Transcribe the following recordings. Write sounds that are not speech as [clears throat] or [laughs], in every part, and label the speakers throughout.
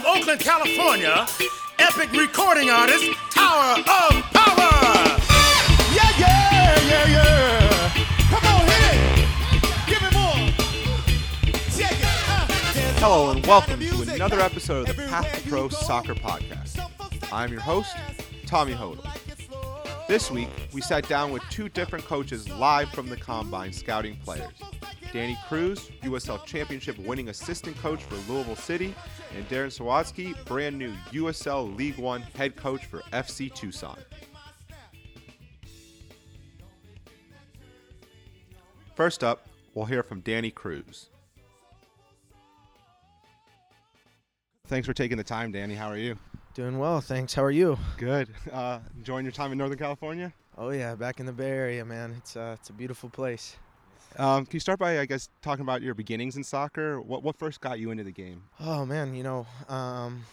Speaker 1: from Oakland, California, epic recording artist, Tower of Power. Yeah, yeah, yeah, yeah. Come on, hit it. Give me more. Yeah, yeah. Uh.
Speaker 2: Hello and welcome to another episode of the Path to Pro Soccer Podcast. I'm your host, Tommy Hodel. This week, we sat down with two different coaches live from the Combine scouting players. Danny Cruz, USL Championship winning assistant coach for Louisville City, and Darren Sawatzky, brand new USL League One head coach for FC Tucson. First up, we'll hear from Danny Cruz. Thanks for taking the time, Danny. How are you?
Speaker 3: Doing well, thanks. How are you?
Speaker 2: Good. Uh, enjoying your time in Northern California?
Speaker 3: Oh yeah, back in the Bay Area, man. It's uh, it's a beautiful place.
Speaker 2: Um, can you start by, I guess, talking about your beginnings in soccer? What what first got you into the game?
Speaker 3: Oh man, you know, um,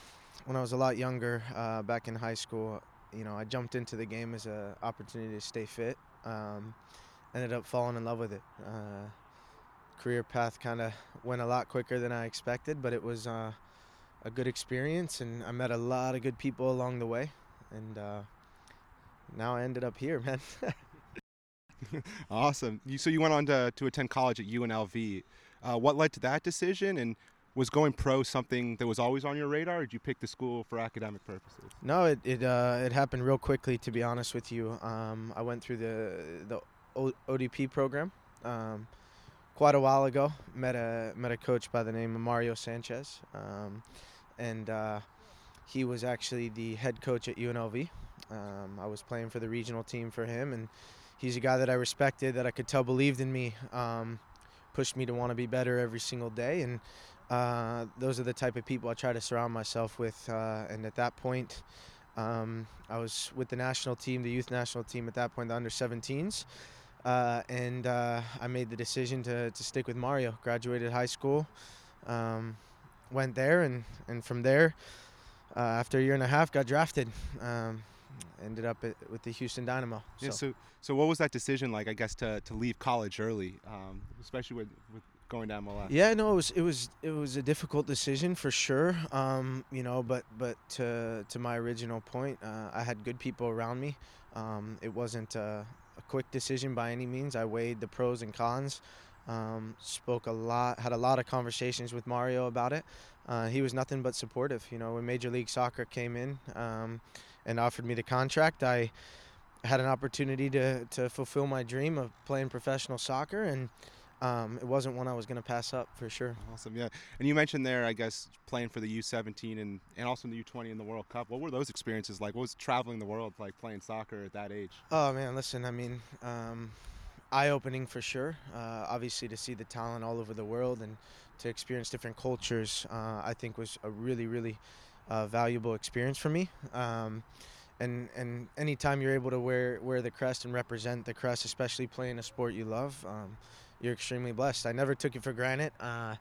Speaker 3: when I was a lot younger, uh, back in high school, you know, I jumped into the game as an opportunity to stay fit. Um, ended up falling in love with it. Uh, career path kind of went a lot quicker than I expected, but it was uh, a good experience, and I met a lot of good people along the way, and uh, now I ended up here, [laughs] man. [laughs]
Speaker 2: awesome. You, so you went on to, to attend college at UNLV. Uh, what led to that decision, and was going pro something that was always on your radar, or did you pick the school for academic purposes?
Speaker 3: No, it it, uh, it happened real quickly. To be honest with you, um, I went through the the o- ODP program um, quite a while ago. Met a met a coach by the name of Mario Sanchez, um, and uh, he was actually the head coach at UNLV. Um, I was playing for the regional team for him, and he's a guy that I respected, that I could tell believed in me, um, pushed me to want to be better every single day, and uh, those are the type of people I try to surround myself with. Uh, and at that point, um, I was with the national team, the youth national team at that point, the under 17s. Uh, and uh, I made the decision to, to stick with Mario. Graduated high school, um, went there, and, and from there, uh, after a year and a half, got drafted. Ended up at, with the Houston Dynamo.
Speaker 2: Yeah. So so what was that decision like? I guess to, to leave college early, um, especially with, with going to MLS.
Speaker 3: Yeah, no, it was it was it was a difficult decision for sure. Um, you know, but but to to my original point, uh, I had good people around me. Um, it wasn't a, a quick decision by any means. I weighed the pros and cons. Um, spoke a lot, had a lot of conversations with Mario about it. Uh, he was nothing but supportive. You know, when Major League Soccer came in um, and offered me the contract, I had an opportunity to to fulfill my dream of playing professional soccer and um, it wasn't one I was going to pass up for sure.
Speaker 2: Awesome, yeah. And you mentioned there, I guess, playing for the U17 and, and also the U20 in the World Cup. What were those experiences like? What was traveling the world like playing soccer at that age?
Speaker 3: Oh man, listen, I mean, um, eye-opening for sure. Uh, obviously, to see the talent all over the world and to experience different cultures, uh, I think was a really, really uh, valuable experience for me. Um, and and anytime you're able to wear wear the crest and represent the crest, especially playing a sport you love. Um, you're extremely blessed. I never took it for granted. Uh,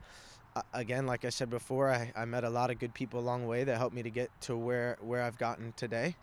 Speaker 3: again, like I said before, I, I met a lot of good people along the way that helped me to get to where, where I've gotten today.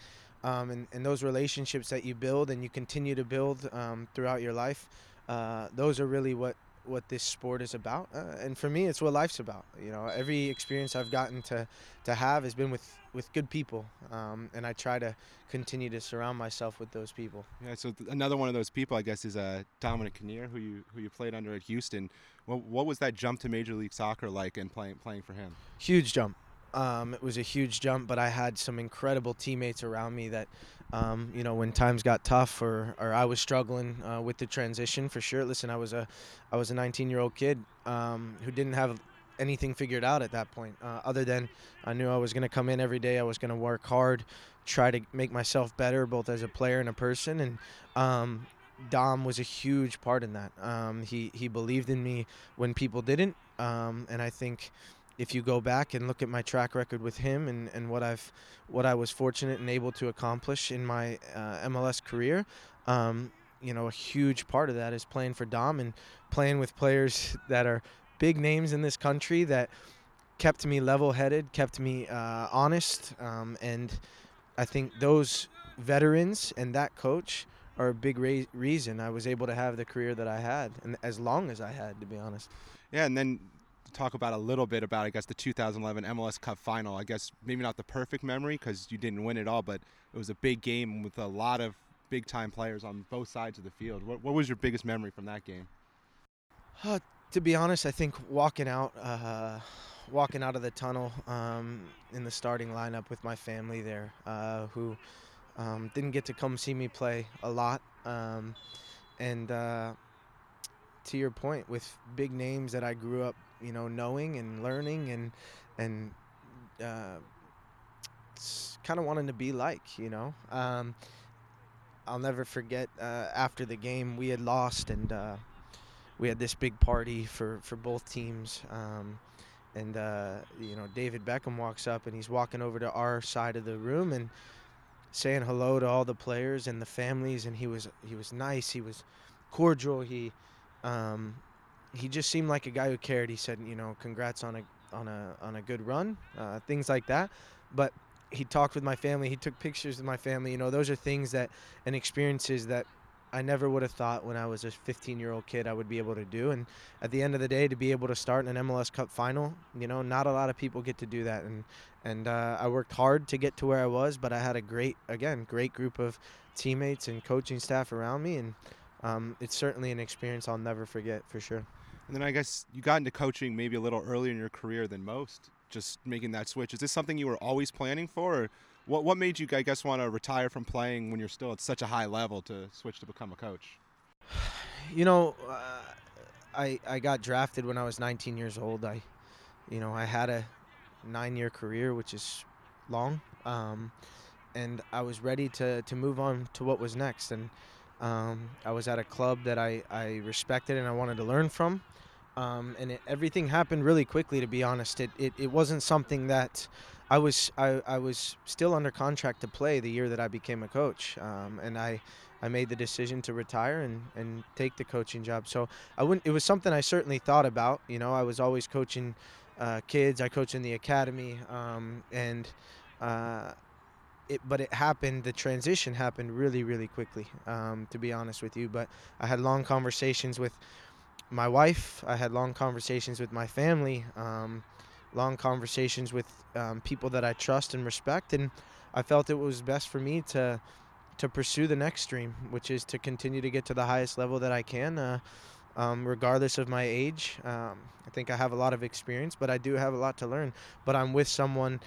Speaker 3: Um, and, and those relationships that you build and you continue to build um, throughout your life, uh, those are really what, what this sport is about. Uh, and for me, it's what life's about. You know, every experience I've gotten to, to have has been with, with good people. Um, and I try to continue to surround myself with those people.
Speaker 2: Yeah. So th- another one of those people, I guess, is uh, Dominic Kinnear, who you who you played under at Houston. What, what was that jump to Major League Soccer like and playing playing for him?
Speaker 3: Huge jump. Um, it was a huge jump, but I had some incredible teammates around me that, um, you know, when times got tough or, or I was struggling uh, with the transition, for sure. Listen, I was a, I was a 19-year-old kid um, who didn't have anything figured out at that point, uh, other than I knew I was going to come in every day. I was going to work hard, try to make myself better, both as a player and a person. And um, Dom was a huge part in that. Um, he he believed in me when people didn't, um, and I think if you go back and look at my track record with him and, and what I've what I was fortunate and able to accomplish in my uh, MLS career, um, you know, a huge part of that is playing for Dom and playing with players [laughs] that are big names in this country that kept me level-headed, kept me uh, honest, um, and I think those veterans and that coach are a big ra- reason I was able to have the career that I had, and as long as I had, to be honest.
Speaker 2: Yeah, and then talk about a little bit about, I guess, the 2011 MLS Cup final. I guess maybe not the perfect memory because you didn't win it all, but it was a big game with a lot of big time players on both sides of the field. What, what was your biggest memory from that game?
Speaker 3: Uh, to be honest, I think walking out, uh, walking out of the tunnel um, in the starting lineup with my family there, uh, who um, didn't get to come see me play a lot, um, and uh, to your point, with big names that I grew up, you know, knowing and learning and and uh, kind of wanting to be like, you know. Um, I'll never forget uh, after the game we had lost and uh, we had this big party for for both teams. Um, and uh, you know, David Beckham walks up and he's walking over to our side of the room and saying hello to all the players and the families. And he was he was nice. He was cordial. He um, he just seemed like a guy who cared. He said, you know, congrats on a on a on a good run, uh, things like that. But he talked with my family. He took pictures with my family. You know, those are things that and experiences that I never would have thought when I was a 15 year old kid I would be able to do. And at the end of the day, to be able to start in an MLS Cup final, you know, not a lot of people get to do that. And and uh, I worked hard to get to where I was, but I had a great, again, great group of teammates and coaching staff around me. And um, it's certainly an experience I'll never forget for sure.
Speaker 2: And then I guess you got into coaching maybe a little earlier in your career than most, just making that switch. Is this something you were always planning for? Or what, what made you, I guess, want to retire from playing when you're still at such a high level to switch to become a coach? [sighs]
Speaker 3: You know, uh, I, I got drafted when I was 19 years old. I, you know, I had a nine year career, which is long. Um, and I was ready to, to move on to what was next. And um, I was at a club that I, I respected and I wanted to learn from. Um, and it, everything happened really quickly, to be honest. It, it, it wasn't something that I was I, I was still under contract to play the year that I became a coach, um, and I I made the decision to retire and, and take the coaching job. So I wouldn't. It was something I certainly thought about. You know, I was always coaching uh, kids. I coach in the academy, um, and uh, it, but it happened. The transition happened really, really quickly. Um, to be honest with you, but I had long conversations with my wife. I had long conversations with my family. Um, long conversations with um, people that I trust and respect, and I felt it was best for me to to pursue the next dream, which is to continue to get to the highest level that I can, uh, um, regardless of my age. Um, I think I have a lot of experience, but I do have a lot to learn. But I'm with someone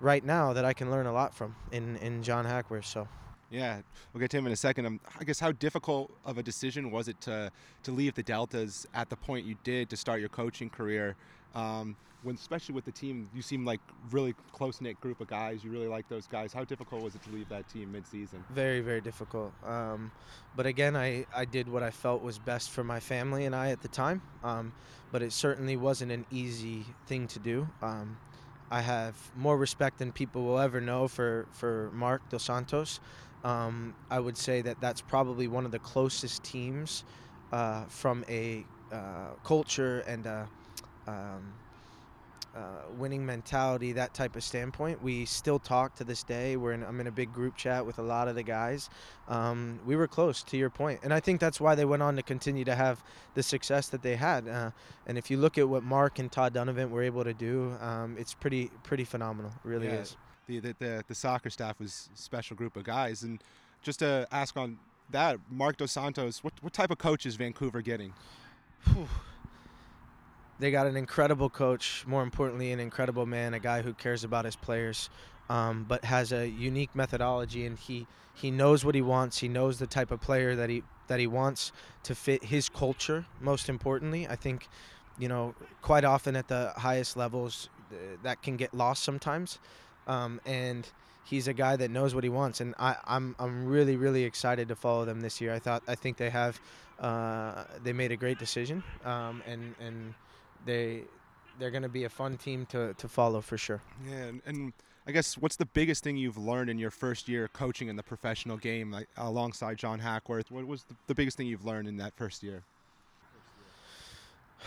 Speaker 3: right now that I can learn a lot from in in John Hackworth. So.
Speaker 2: Yeah, we'll get to him in a second. Um, I guess how difficult of a decision was it to to leave the Deltas at the point you did to start your coaching career? Um, when especially with the team, you seem like really close knit group of guys. You really like those guys. How difficult was it to leave that team mid season?
Speaker 3: Very very difficult. Um, but again, I I did what I felt was best for my family and I at the time. Um, but it certainly wasn't an easy thing to do. I have more respect than people will ever know for for Marc Dos Santos. Um, I would say that that's probably one of the closest teams uh, from a uh, culture and a um, uh, winning mentality, that type of standpoint. We still talk to this day. We're in, I'm in a big group chat with a lot of the guys. Um, we were close, to your point, and I think that's why they went on to continue to have the success that they had. Uh, and if you look at what Marc and Todd Dunivant were able to do, um, it's pretty pretty phenomenal. It really
Speaker 2: Yeah.
Speaker 3: is.
Speaker 2: The, the the the soccer staff was a special group of guys, and just to ask on that, Marc Dos Santos, what what type of coach is Vancouver getting?
Speaker 3: They got an incredible coach. More importantly, an incredible man, a guy who cares about his players, um, but has a unique methodology, and he he knows what he wants. He knows the type of player that he that he wants to fit his culture. Most importantly, I think, you know, quite often at the highest levels, th- that can get lost sometimes, um, and. He's a guy that knows what he wants, and I, I'm I'm really really excited to follow them this year. I thought I think they have uh, they made a great decision, um, and and they they're going to be a fun team to, to follow for sure.
Speaker 2: Yeah, and, and I guess what's the biggest thing you've learned in your first year coaching in the professional game, like alongside John Hackworth? What was the, the biggest thing you've learned in that first year? [sighs]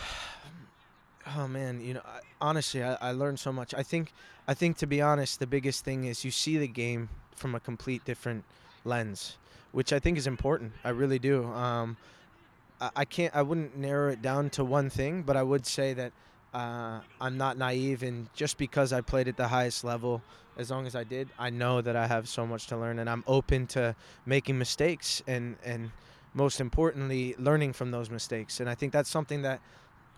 Speaker 3: Oh man, you know, I, honestly, I, I learned so much. I think, I think to be honest, the biggest thing is you see the game from a complete different lens, which I think is important. I really do. Um, I, can't, I wouldn't narrow it down to one thing, but I would say that uh, I'm not naive, and just because I played at the highest level, as long as I did, I know that I have so much to learn, and I'm open to making mistakes, and and most importantly, learning from those mistakes. And I think that's something that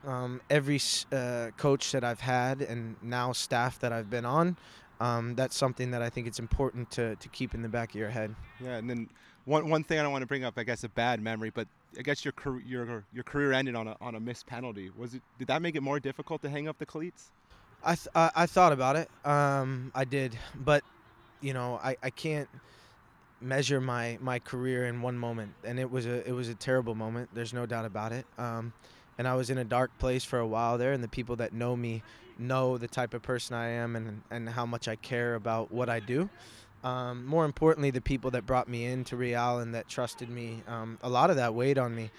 Speaker 3: um, every uh, coach that I've had, and now staff that I've been on, um, that's something that I think it's important to to keep in the back of your head.
Speaker 2: Yeah, and then one one thing I don't want to bring up, I guess, a bad memory, but I guess your career your your career ended on a on a missed penalty. Was it did that make it more difficult to hang up the cleats?
Speaker 3: I th- I, I thought about it. Um, I did, but you know, I, I can't measure my, my career in one moment, and it was a it was a terrible moment. There's no doubt about it. Um, and I was in a dark place for a while there, and the people that know me know the type of person I am and and how much I care about what I do. Um, more importantly, the people that brought me into Real and that trusted me, um, a lot of that weighed on me.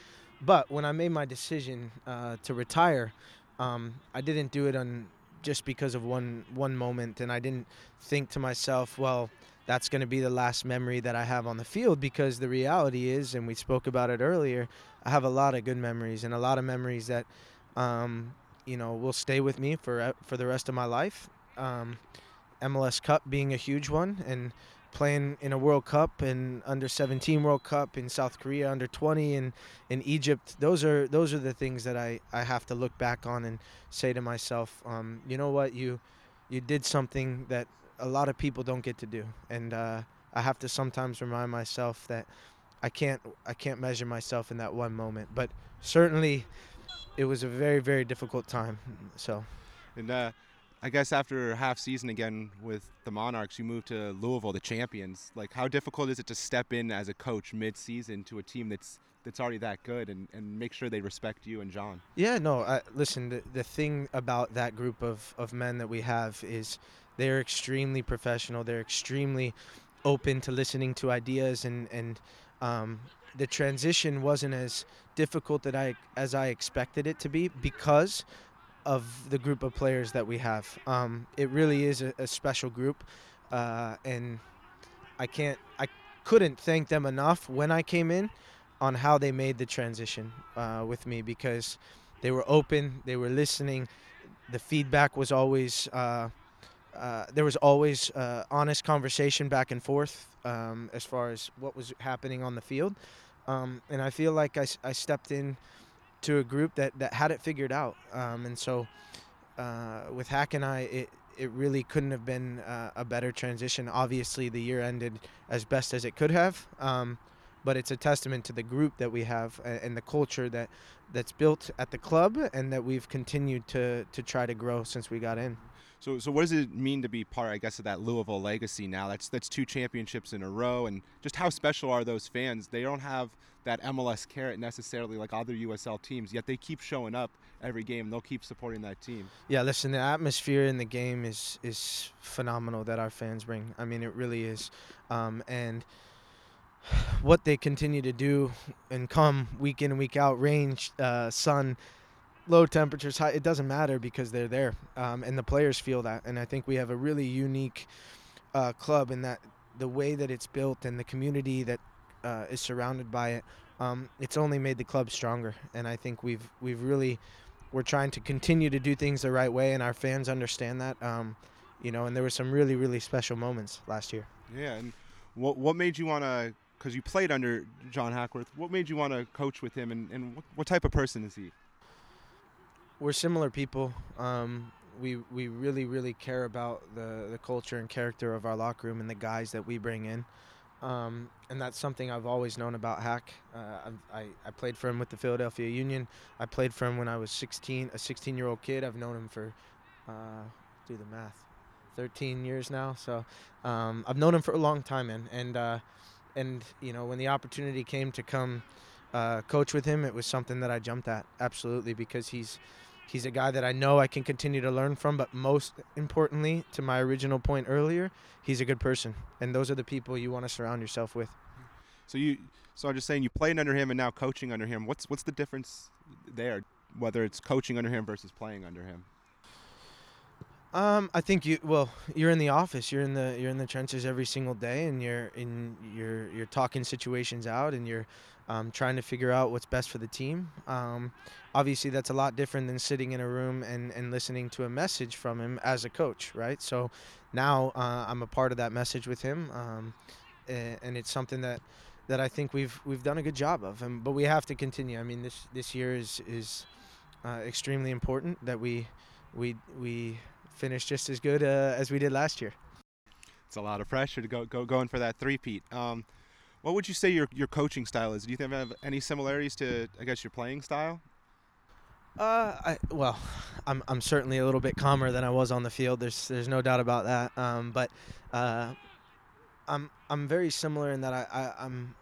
Speaker 3: But when I made my decision uh, to retire, um, I didn't do it on just because of one one moment, and I didn't think to myself, well, that's going to be the last memory that I have on the field. Because the reality is, and we spoke about it earlier, I have a lot of good memories and a lot of memories that, um, you know, will stay with me for for the rest of my life. MLS Cup being a huge one, and playing in a World Cup and under 17 World Cup in South Korea under 20 and in Egypt. Those are those are the things that I, I have to look back on and say to myself, um, you know what, you you did something that a lot of people don't get to do, and uh, I have to sometimes remind myself that I can't I can't measure myself in that one moment, but certainly it was a very very difficult time. So.
Speaker 2: And uh, I guess after half season again with the Monarchs, you moved to Louisville, the champions. Like, how difficult is it to step in as a coach mid-season to a team that's that's already that good and, and make sure they respect you and John?
Speaker 3: Yeah, no. I, listen, the, the thing about that group of, of men that we have is they're extremely professional. They're extremely open to listening to ideas and and um, the transition wasn't as difficult that I as I expected it to be because of the group of players that we have. Um, it really is a, a special group, uh, and I can't, I couldn't thank them enough when I came in on how they made the transition uh, with me because they were open, they were listening. The feedback was always. Uh, uh, there was always uh, honest conversation back and forth um, as far as what was happening on the field. Um, and I feel like I, I stepped in to a group that, that had it figured out. Um, and so uh, with Hack and I, it, it really couldn't have been uh, a better transition. Obviously, the year ended as best as it could have, um, but it's a testament to the group that we have and the culture that that's built at the club and that we've continued to to try to grow since we got in.
Speaker 2: So, so what does it mean to be part, I guess, of that Louisville legacy now? That's that's two championships in a row, and just how special are those fans? They don't have that MLS carrot necessarily like other USL teams, yet they keep showing up every game. They'll keep supporting that team.
Speaker 3: Yeah, listen, the atmosphere in the game is is phenomenal that our fans bring. I mean, it really is, um, and what they continue to do and come week in week out, rain, uh, sun, low temperatures, high, it doesn't matter because they're there, um, and the players feel that. And I think we have a really unique uh, club in that the way that it's built and the community that uh, is surrounded by it, um, it's only made the club stronger. And I think we've we've really we're trying to continue to do things the right way, and our fans understand that. Um, you know, and there were some really really special moments last year.
Speaker 2: Yeah, and what what made you want to? Because you played under John Hackworth, what made you want to coach with him, and, and what, what type of person is he?
Speaker 3: we're similar people. Um, we we really really care about the the culture and character of our locker room and the guys that we bring in. Um, and that's something I've always known about Hack. Uh, I, I played for him with the Philadelphia Union. I played for him when I was 16, a 16 year old kid. I've known him for, uh, do the math, 13 years now. So um, I've known him for a long time, man. And uh, and you know when the opportunity came to come uh, coach with him, it was something that I jumped at absolutely because he's He's a guy that I know I can continue to learn from, but most importantly, to my original point earlier, he's a good person, and those are the people you want to surround yourself with.
Speaker 2: So you, so I'm just saying, you played under him and now coaching under him. What's what's the difference there? Whether it's coaching under him versus playing under him.
Speaker 3: Um, I think you well, you're in the office, you're in the you're in the trenches every single day, and you're in you're you're talking situations out, and you're um, trying to figure out what's best for the team. Um, obviously, that's a lot different than sitting in a room and and listening to a message from him as a coach, right? So now uh, I'm a part of that message with him, um, and, and it's something that that I think we've we've done a good job of, and but we have to continue. I mean, this this year is is uh, extremely important that we we we finish just as good uh, as we did last year.
Speaker 2: It's a lot of pressure to go, go going for that three-peat. Um, what would you say your, your coaching style is? Do you think have any similarities to, I guess, your playing style?
Speaker 3: Uh, I, well, I'm I'm certainly a little bit calmer than I was on the field. There's there's no doubt about that. Um, but uh, I'm I'm very similar in that I, I I'm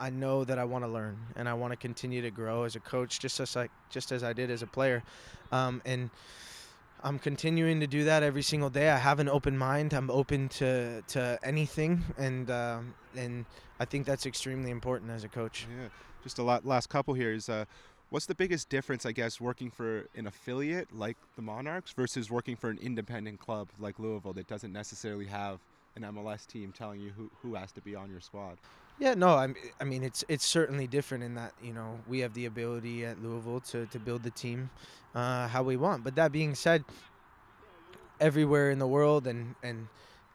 Speaker 3: I know that I want to learn and I want to continue to grow as a coach, just as I just as I did as a player, um, and I'm continuing to do that every single day. I have an open mind. I'm open to, to anything, and um, and I think that's extremely important as a coach.
Speaker 2: Yeah. Just a lot, last couple here is uh, what's the biggest difference, I guess, working for an affiliate like the Monarchs versus working for an independent club like Louisville that doesn't necessarily have an MLS team telling you who, who has to be on your squad?
Speaker 3: Yeah, no, I, I mean it's it's certainly different in that you know we have the ability at Louisville to, to build the team uh, how we want. But that being said, everywhere in the world and and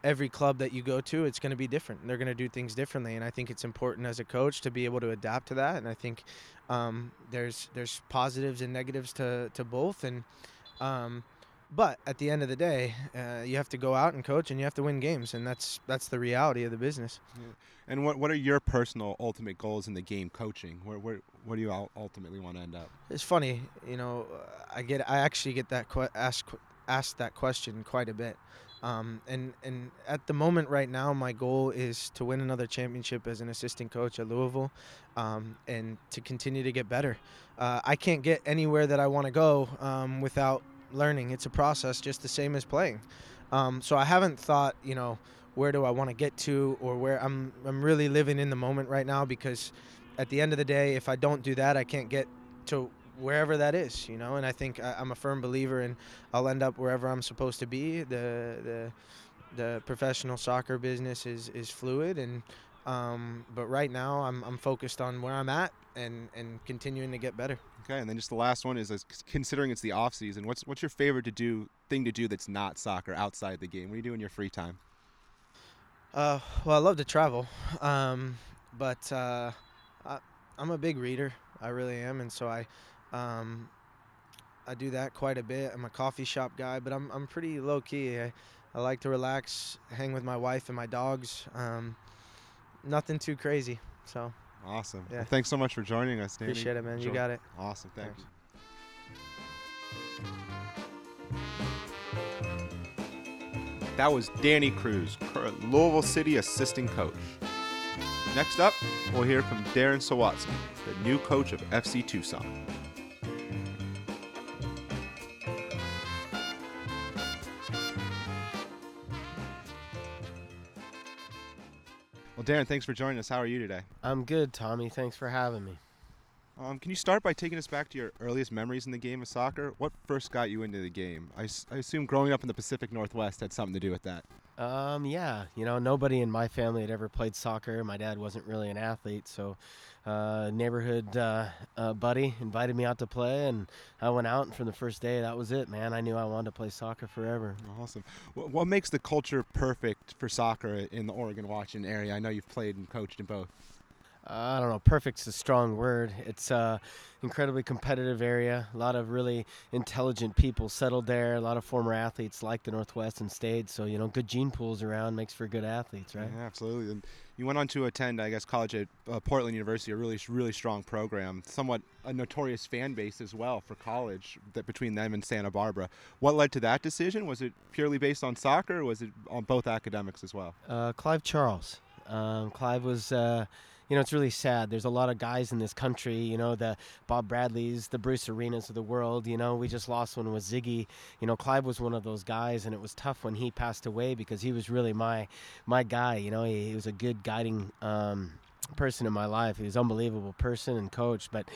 Speaker 3: every club that you go to, it's going to be different. They're going to do things differently, and I think it's important as a coach to be able to adapt to that. And I think um, there's there's positives and negatives to to both, and um, but at the end of the day, uh, you have to go out and coach, and you have to win games, and that's that's the reality of the business.
Speaker 2: Yeah. And what what are your personal ultimate goals in the game coaching? Where where where do you ultimately want to end up?
Speaker 3: It's funny, you know. I get I actually get that que- asked asked that question quite a bit. Um, and and at the moment right now, my goal is to win another championship as an assistant coach at Louisville, um, and to continue to get better. Uh, I can't get anywhere that I want to go um, without learning. It's a process, just the same as playing. Um, so I haven't thought, you know, where do I want to get to, or where I'm. I'm really living in the moment right now because, at the end of the day, if I don't do that, I can't get to wherever that is, you know. And I think I, am a firm believer in I'll end up wherever I'm supposed to be. The the the professional soccer business is is fluid, and um, but right now I'm I'm focused on where I'm at and and continuing to get better.
Speaker 2: Okay, and then just the last one is, is considering it's the off season. What's what's your favorite to do thing to do that's not soccer outside the game? What do you do in your free time?
Speaker 3: Uh, well, I love to travel, um, but uh, I, I'm a big reader. I really am, and so I um, I do that quite a bit. I'm a coffee shop guy, but I'm I'm pretty low key. I, I like to relax, hang with my wife and my dogs. Um, nothing too crazy. So
Speaker 2: awesome. Yeah. Well, thanks so much for joining us, Danny.
Speaker 3: Appreciate it, man. You got it.
Speaker 2: Awesome. Thanks. thanks. That was Danny Cruz, current Louisville City assistant coach. Next up, we'll hear from Darren Sawatzky, the new coach of FC Tucson. Darren, thanks for joining us. How are you today?
Speaker 4: I'm good, Tommy. Thanks for having me.
Speaker 2: Um, can you start by taking us back to your earliest memories in the game of soccer? What first got you into the game? I, I assume growing up in the Pacific Northwest had something to do with that.
Speaker 4: Um, yeah, you know, nobody in my family had ever played soccer. My dad wasn't really an athlete, so uh, neighborhood uh, uh, buddy invited me out to play, and I went out. And from the first day, that was it, man. I knew I wanted to play soccer forever.
Speaker 2: Awesome. What, what makes the culture perfect for soccer in the Oregon, Washington area? I know you've played and coached in both.
Speaker 4: I don't know, perfect's a strong word. It's a incredibly competitive area. A lot of really intelligent people settled there. A lot of former athletes like the Northwest and stayed. So, you know, good gene pools around makes for good athletes, right?
Speaker 2: Yeah, absolutely. And you went on to attend, I guess, college at uh, Portland University, a really, really strong program, somewhat a notorious fan base as well for college that between them and Santa Barbara. What led to that decision? Was it purely based on soccer or was it on both academics as well?
Speaker 4: Uh, Clive Charles. Um, Clive was. Uh, you know, it's really sad. There's a lot of guys in this country, you know, the Bob Bradleys, the Bruce Arenas of the world. You know, we just lost one with Sigi. You know, Clive was one of those guys, and it was tough when he passed away because he was really my my guy. You know, he, he was a good guiding. Um, person in my life. He was an unbelievable person and coach. But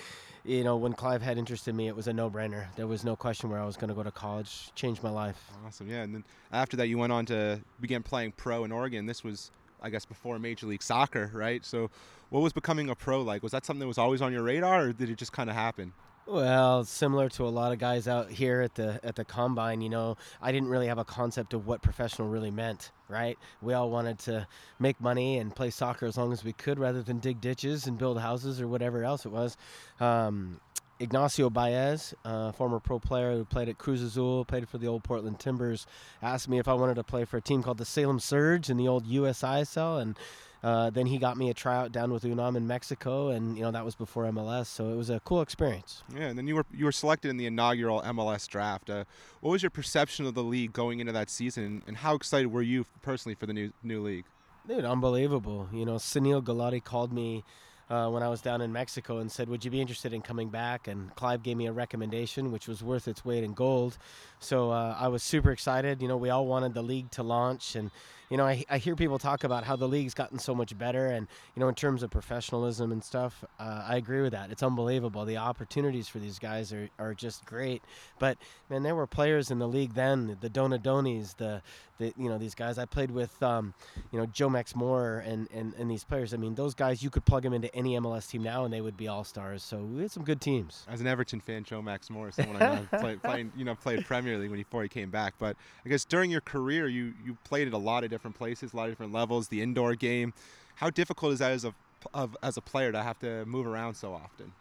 Speaker 4: you know, when Clive had interest in me, it was a no-brainer. There was no question where I was going to go to college. Changed my life.
Speaker 2: Awesome, yeah. And then after that, you went on to begin playing pro in Oregon. This was, I guess, before Major League Soccer, right? So, what was becoming a pro like? Was that something that was always on your radar, or did it just kind of happen?
Speaker 4: Well, similar to a lot of guys out here at the at the combine, you know, I didn't really have a concept of what professional really meant, right? We all wanted to make money and play soccer as long as we could, rather than dig ditches and build houses or whatever else it was. Um, Ignacio Baez, uh, former pro player who played at Cruz Azul, played for the old Portland Timbers, asked me if I wanted to play for a team called the Salem Surge in the old USISL, and uh, then he got me a tryout down with UNAM in Mexico, and you know that was before MLS, so it was a cool experience.
Speaker 2: Yeah, and then you were you were selected in the inaugural MLS draft. Uh, what was your perception of the league going into that season, and how excited were you personally for the new new league?
Speaker 4: Dude, unbelievable! You know, Sunil Gulati called me. Uh, when I was down in Mexico and said, Would you be interested in coming back? And Clive gave me a recommendation, which was worth its weight in gold. So uh, I was super excited. You know, we all wanted the league to launch, and you know, I, I hear people talk about how the league's gotten so much better, and you know, in terms of professionalism and stuff, uh, I agree with that. It's unbelievable. The opportunities for these guys are, are just great. But man, there were players in the league then, the Donadonis, the the you know these guys. I played with, um, you know, Joe Max Moore and, and and these players. I mean, those guys you could plug them into any MLS team now, and they would be all stars. So we had some good teams.
Speaker 2: As an Everton fan, Joe Max Moore is someone I know [laughs] play, playing, you know, played Premier League when he, before he came back. But I guess during your career, you you played at a lot of different different places, a lot of different levels. The indoor game, how difficult is that as a of, as a player to have to move around so often?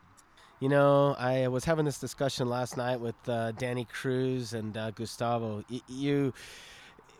Speaker 4: You know, I was having this discussion last night with uh, Danny Cruz and uh, Gustavo. Y- you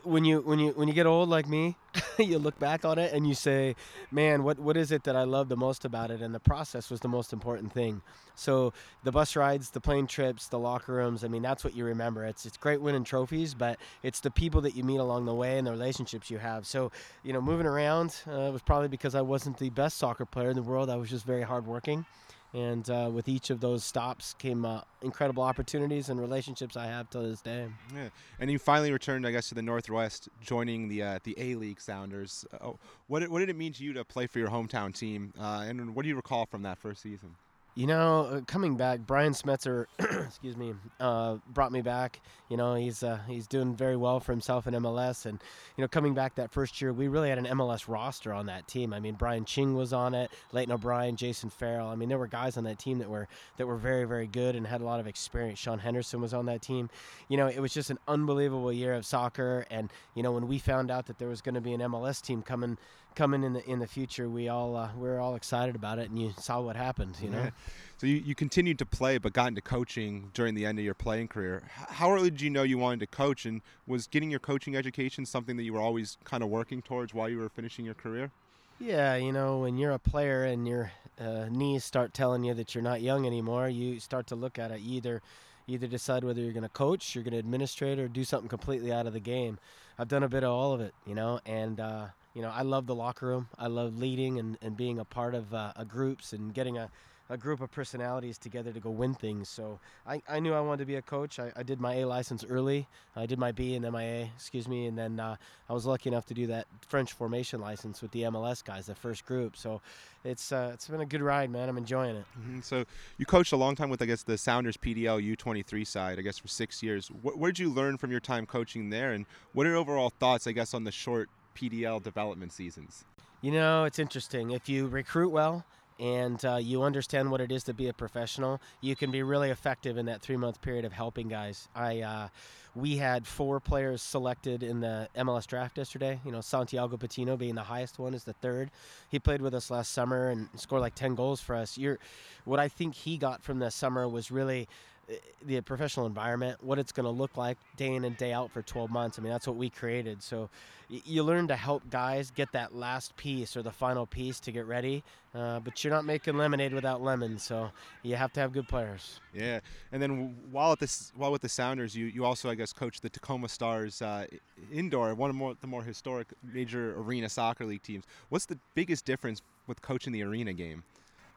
Speaker 4: when you when you when you get old like me, [laughs] you look back on it and you say, "Man, what what is it that I love the most about it?" And the process was the most important thing. So the bus rides, the plane trips, the locker rooms. I mean, that's what you remember. It's it's great winning trophies, but it's the people that you meet along the way and the relationships you have. So you know, moving around uh, was probably because I wasn't the best soccer player in the world. I was just very hardworking and uh, with each of those stops came uh, incredible opportunities and relationships I have to this day.
Speaker 2: Yeah, and you finally returned, I guess, to the Northwest, joining the uh, the A League Sounders. Uh, what what did it mean to you to play for your hometown team, uh, and what do you recall from that first season?
Speaker 4: You know, uh, coming back, Brian Schmetzer, [clears throat] excuse me, uh, brought me back. You know, he's uh, he's doing very well for himself in MLS, and you know, coming back that first year, we really had an MLS roster on that team. I mean, Brian Ching was on it, Leighton O'Brien, Jason Farrell. I mean, there were guys on that team that were that were very very good and had a lot of experience. Sean Henderson was on that team. You know, it was just an unbelievable year of soccer, and you know, when we found out that there was going to be an MLS team coming coming in the in the future, we all uh, we are all excited about it, and you saw what happened. You know. Yeah.
Speaker 2: So you, you continued to play, but got into coaching during the end of your playing career. How early did you know you wanted to coach, and was getting your coaching education something that you were always kind of working towards while you were finishing your career?
Speaker 4: Yeah, you know, when you're a player and your uh, knees start telling you that you're not young anymore, you start to look at it. Either either decide whether you're going to coach, you're going to administrate, or do something completely out of the game. I've done a bit of all of it, you know, and uh, you know, I love the locker room. I love leading and, and being a part of uh, groups and getting a, a group of personalities together to go win things. So I, I knew I wanted to be a coach. I, I did my A license early. I did my B and MIA, excuse me, and then uh, I was lucky enough to do that French formation license with the MLS guys, the first group. So it's uh, it's been a good ride, man. I'm enjoying it.
Speaker 2: Mm-hmm. So you coached a long time with, I guess, the Sounders PDL U23 side, I guess, for six years. What, what did you learn from your time coaching there, and what are your overall thoughts, I guess, on the short PDL development seasons?
Speaker 4: You know, it's interesting. If you recruit well and uh, you understand what it is to be a professional, you can be really effective in that three month period of helping guys. I uh, we had four players selected in the MLS draft yesterday. You know, Santiago Patino being the highest one is the third. He played with us last summer and scored like ten goals for us. You're, what I think he got from the summer was really the professional environment, what it's going to look like day in and day out for 12 months. I mean, that's what we created. So you learn to help guys get that last piece or the final piece to get ready. Uh, but you're not making lemonade without lemons, so you have to have good players.
Speaker 2: Yeah, and then while at this, while with the Sounders, you, you also I guess coach the Tacoma Stars uh, indoor, one of more, the more historic major arena soccer league teams. What's the biggest difference with coaching the arena game?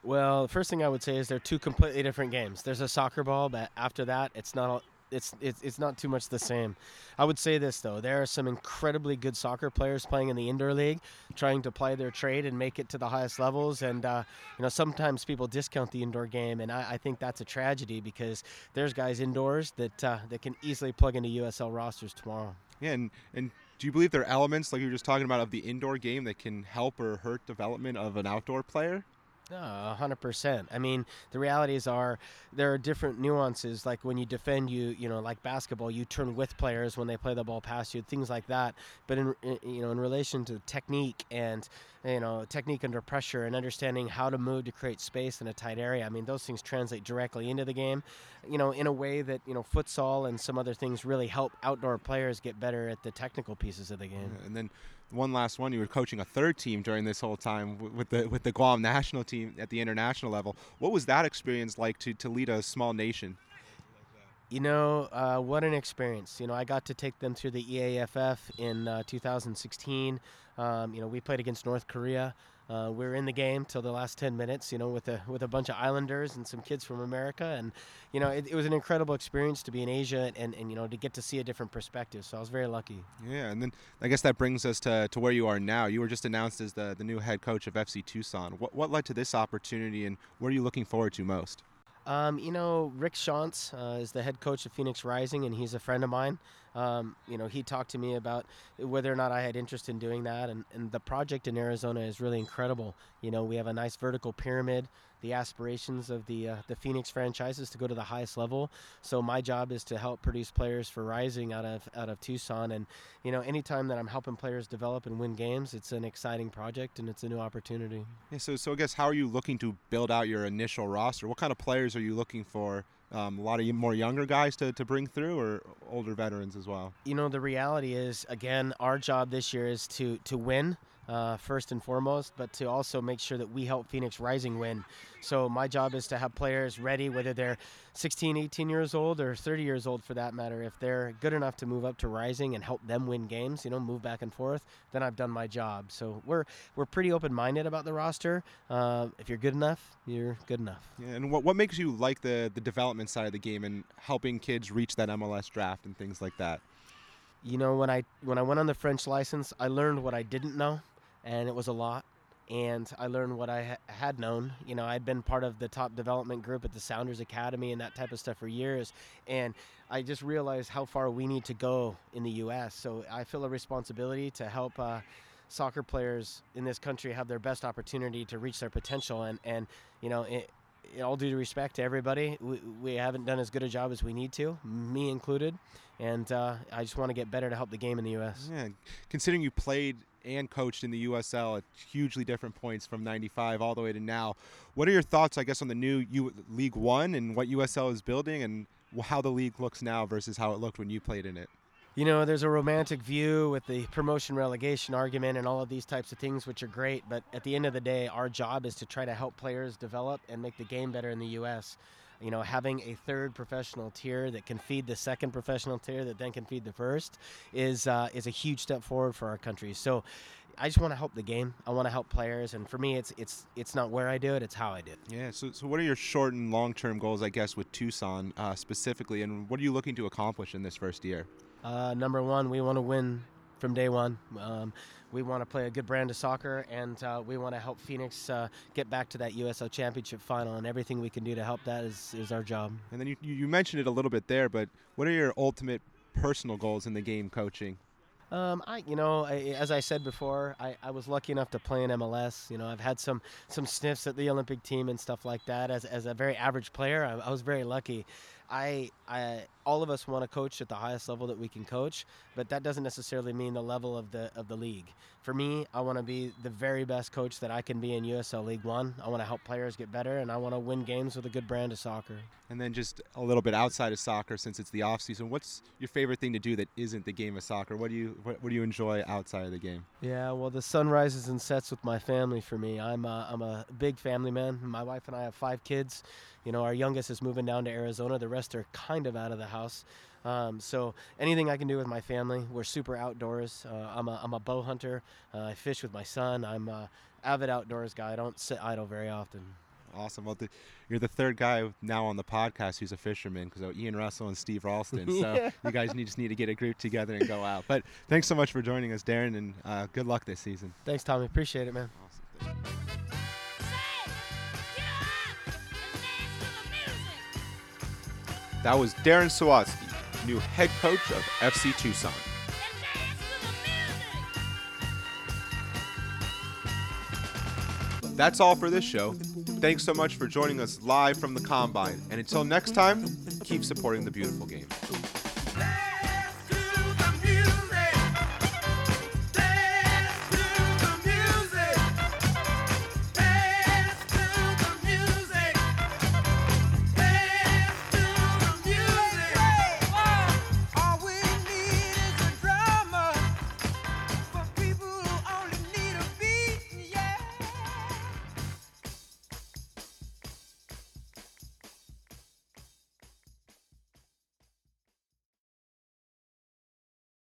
Speaker 4: Well, the first thing I would say is they're two completely different games. There's a soccer ball, but after that, it's not it's, it's it's not too much the same. I would say this though, there are some incredibly good soccer players playing in the indoor league, trying to play their trade and make it to the highest levels. And uh, you know, sometimes people discount the indoor game, and I, I, think that's a tragedy because there's guys indoors that uh, that can easily plug into USL rosters tomorrow.
Speaker 2: Yeah, and and do you believe there are elements like you were just talking about of the indoor game that can help or hurt development of an outdoor player?
Speaker 4: No, hundred percent. I mean, the realities are there are different nuances. Like when you defend, you you know, like basketball, you turn with players when they play the ball past you, things like that. But in you know, in relation to technique and you know, technique under pressure and understanding how to move to create space in a tight area. I mean, those things translate directly into the game. You know, in a way that you know, futsal and some other things really help outdoor players get better at the technical pieces of the game.
Speaker 2: And then one last one. You were coaching a third team during this whole time with the with the Guam national team at the international level. What was that experience like to to lead a small nation?
Speaker 4: You know, uh, what an experience. You know, I got to take them through the EAFF in uh, 2016. Um, you know, we played against North Korea. Uh, we were in the game till the last 10 minutes, you know, with a with a bunch of Islanders and some kids from America, and you know, it, it, was an incredible experience to be in Asia and, and you know to get to see a different perspective. So I was very lucky.
Speaker 2: Yeah, and then I guess that brings us to, to where you are now. You were just announced as the the new head coach of FC Tucson. What what led to this opportunity, and what are you looking forward to most?
Speaker 4: Um, you know, Rick Schantz uh, is the head coach of Phoenix Rising, and he's a friend of mine. Um, you know, he talked to me about whether or not I had interest in doing that, and, and the project in Arizona is really incredible. You know, we have a nice vertical pyramid the aspirations of the uh, the Phoenix franchises to go to the highest level. So my job is to help produce players for Rising out of out of Tucson. And you know, anytime that I'm helping players develop and win games, it's an exciting project and it's a new opportunity.
Speaker 2: Yeah. So so I guess how are you looking to build out your initial roster? What kind of players are you looking for? Um, a lot of more younger guys to, to bring through or older veterans as well
Speaker 4: you know the reality is again our job this year is to to win uh, first and foremost, but to also make sure that we help Phoenix Rising win. So my job is to have players ready, whether they're 16, 18 years old or 30 years old for that matter. If they're good enough to move up to Rising and help them win games, you know, move back and forth, then I've done my job. So we're we're pretty open-minded about the roster. Uh, if you're good enough, you're good enough.
Speaker 2: Yeah, and what what makes you like the the development side of the game and helping kids reach that MLS draft and things like that?
Speaker 4: You know, when I when I went on the French license, I learned what I didn't know and it was a lot. And I learned what I ha- had known. You know, I'd been part of the top development group at the Sounders Academy and that type of stuff for years. And I just realized how far we need to go in the U.S. So I feel a responsibility to help uh, soccer players in this country have their best opportunity to reach their potential. And, and you know, it, all due respect to everybody, we, we haven't done as good a job as we need to, me included. And uh, I just want to get better to help the game in the U.S.
Speaker 2: Yeah, considering you played and coached in the USL at hugely different points from 95 all the way to now. What are your thoughts, I guess, on the new U- League One and what USL is building and how the league looks now versus how it looked when you played in it?
Speaker 4: You know, there's a romantic view with the promotion relegation argument and all of these types of things, which are great. But at the end of the day, our job is to try to help players develop and make the game better in the U.S you know, having a third professional tier that can feed the second professional tier that then can feed the first is uh, is a huge step forward for our country. So. I just want to help the game. I want to help players, and for me, it's it's it's not where I do it; it's how I do it.
Speaker 2: Yeah. So, so what are your short and long term goals, I guess, with Tucson uh, specifically, and what are you looking to accomplish in this first year?
Speaker 4: Uh, number one, we want to win from day one. Um, we want to play a good brand of soccer, and uh, we want to help Phoenix uh, get back to that USL Championship final. And everything we can do to help that is, is our job.
Speaker 2: And then you, you mentioned it a little bit there, but what are your ultimate personal goals in the game coaching?
Speaker 4: Um, I, you know, I, as I said before, I, I was lucky enough to play in MLS. You know, I've had some some sniffs at the Olympic team and stuff like that. As, as a very average player, I, I was very lucky. I, I, all of us want to coach at the highest level that we can coach, but that doesn't necessarily mean the level of the of the league. For me, I want to be the very best coach that I can be in USL League One. I want to help players get better, and I want to win games with a good brand of soccer.
Speaker 2: And then just a little bit outside of soccer, since it's the off season, what's your favorite thing to do that isn't the game of soccer? What do you what, what do you enjoy outside of the game?
Speaker 4: Yeah, well, the sun rises and sets with my family. For me, I'm a, I'm a big family man. My wife and I have five kids. You know, our youngest is moving down to Arizona. The rest are kind of out of the house. Um, so anything I can do with my family, we're super outdoors. Uh, I'm, a, I'm a bow hunter. Uh, I fish with my son. I'm a avid outdoors guy. I don't sit idle very often.
Speaker 2: Awesome. Well, the, you're the third guy now on the podcast who's a fisherman because Ian Russell and Steve Ralston. So [laughs]
Speaker 4: Yeah.
Speaker 2: you guys need, just need to get a group together and go out. But thanks so much for joining us, Darren, and uh, good luck this season.
Speaker 4: Thanks, Tommy. Appreciate it, man.
Speaker 2: That was Darren Sawatzky, new head coach of FC Tucson. That's all for this show. Thanks so much for joining us live from the Combine. And until next time, keep supporting the beautiful game.